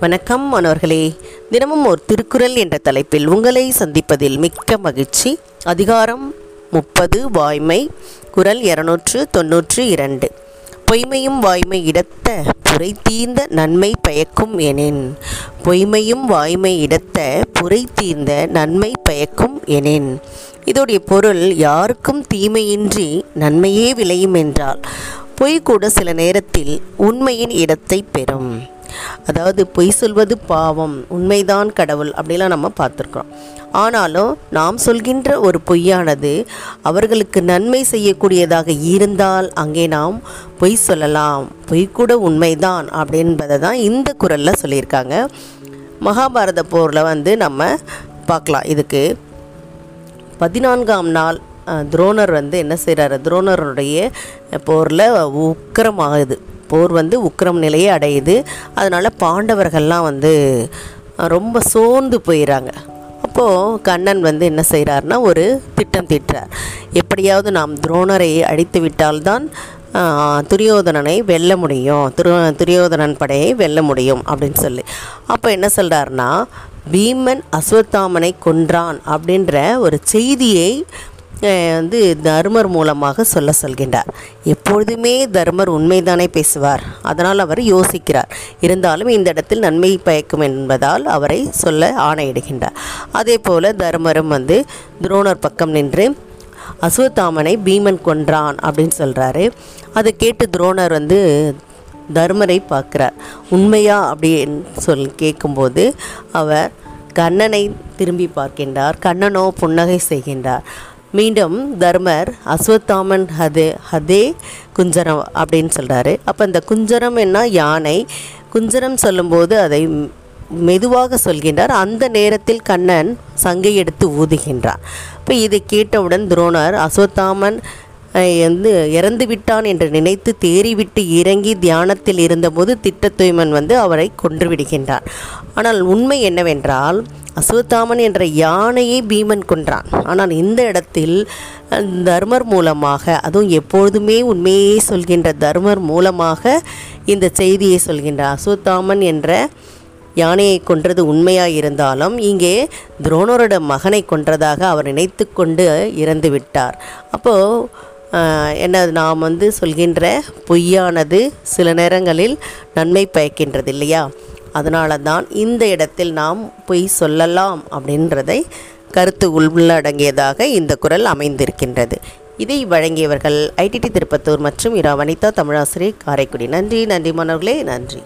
வணக்கம் மாணவர்களே. தினமும் ஒரு திருக்குறள் என்ற தலைப்பில் உங்களை சந்திப்பதில் மிக்க மகிழ்ச்சி. அதிகாரம் முப்பது வாய்மை. குரல் இருநூற்று தொன்னூற்று இரண்டு. பொய்மையும் வாய்மை இடத்த புரை தீர்ந்த நன்மை பயக்கும் எனின். பொய்மையும் வாய்மை இடத்த புரை தீர்ந்த நன்மை பயக்கும் எனின். இதோடைய பொருள் யாருக்கும் தீமையின்றி நன்மையே விளையும் என்றால் பொய் கூட சில நேரத்தில் உண்மையின் இடத்தை பெறும். அதாவது பொய் சொல்வது பாவம் உண்மைதான் கடவுள் அப்படிலாம் நம்ம பார்த்துருக்குறோம். ஆனாலும் நாம் சொல்கின்ற ஒரு பொய்யானது அவர்களுக்கு நன்மை செய்யக்கூடியதாக இருந்தால் அங்கே நாம் பொய் சொல்லலாம் பொய் கூட உண்மைதான் அப்படின்பதை தான் இந்த குரலில் சொல்லியிருக்காங்க. மகாபாரத போரில் வந்து நம்ம பார்க்கலாம். இதுக்கு பதினான்காம் நாள் துரோணர் வந்து என்ன செய்கிறாரு துரோணருடைய போரில் உக்கரமாகுது. போர் வந்து உக்கிரம் நிலையை அடையுது. அதனால் பாண்டவர்கள்லாம் வந்து ரொம்ப சோர்ந்து போயிடறாங்க அப்போது கண்ணன் வந்து என்ன செய்கிறாருன்னா ஒரு திட்டம் தீட்டுறார். எப்படியாவது நாம் துரோணரை அழித்து விட்டால்தான் துரியோதனனை வெல்ல முடியும். துரு துரியோதனன் படையை வெல்ல முடியும் அப்படின்னு சொல்லி. அப்போ என்ன சொல்கிறாருன்னா பீமன் அஸ்வத்தாமனை கொன்றான் அப்படின்ற ஒரு செய்தியை வந்து தர்மர் மூலமாக சொல்ல சொல்கின்றார். எப்பொழுதுமே தர்மர் உண்மைதானே பேசுவார். அதனால் அவர் யோசிக்கிறார். இருந்தாலும் இந்த இடத்தில் நன்மை பயக்கும் என்பதால் அவரை சொல்ல ஆணையிடுகின்றார். அதே போல் தர்மரும் வந்து துரோணர் பக்கம் நின்று அசுவத்தாமனை பீமன் கொன்றான் அப்படின்னு சொல்கிறாரு அதை கேட்டு துரோணர் வந்து தர்மரை பார்க்குறார். உண்மையா அப்படின்னு சொல் கேட்கும்போது அவர் கண்ணனை திரும்பி பார்க்கின்றார். கண்ணனோ புன்னகை செய்கின்றார். மீண்டும் தர்மர் அஸ்வத்தாமன் ஹதே ஹதே குஞ்சரம் அப்படின்னு சொல்கிறாரு அப்போ இந்த குஞ்சரம் என்ன? யானை. குஞ்சரம் சொல்லும்போது அதை மெதுவாக சொல்கின்றார். அந்த நேரத்தில் கண்ணன் சங்கை எடுத்து ஊதுகின்றார். இப்போ இதை கேட்டவுடன் துரோணர் அஸ்வத்தாமன் வந்து இறந்து விட்டான் என்று நினைத்து தேறிவிட்டு இறங்கி தியானத்தில் இருந்தபோது திட்டத்துய்மன் வந்து அவரை கொன்று விடுகின்றான் ஆனால் உண்மை என்னவென்றால் அசுவத்தாமன் என்ற யானையை பீமன் கொன்றான். ஆனால் இந்த இடத்தில் தர்மர் மூலமாக அதுவும் எப்பொழுதுமே உண்மையை சொல்கின்ற தர்மர் மூலமாக இந்த செய்தியை சொல்கின்றார். அசுவத்தாமன் என்ற யானையை கொன்றது உண்மையாக இருந்தாலும் இங்கே துரோணரோட மகனை கொன்றதாக அவர் நினைத்து கொண்டு இறந்து விட்டார் அப்போது என்ன நாம் வந்து சொல்கின்ற பொய்யானது சில நேரங்களில் நன்மை பயக்கின்றது இல்லையா அதனால தான் இந்த இடத்தில் நாம் பொய் சொல்லலாம் அப்படின்றதை கருத்து உள்ளடங்கியதாக இந்த குரல் அமைந்திருக்கின்றது. இதை வழங்கியவர்கள் ஐடிடி திருப்பத்தூர் மற்றும் இரா வனிதா தமிழாசிரியர் காரைக்குடி. நன்றி நன்றி மாணவர்களே நன்றி.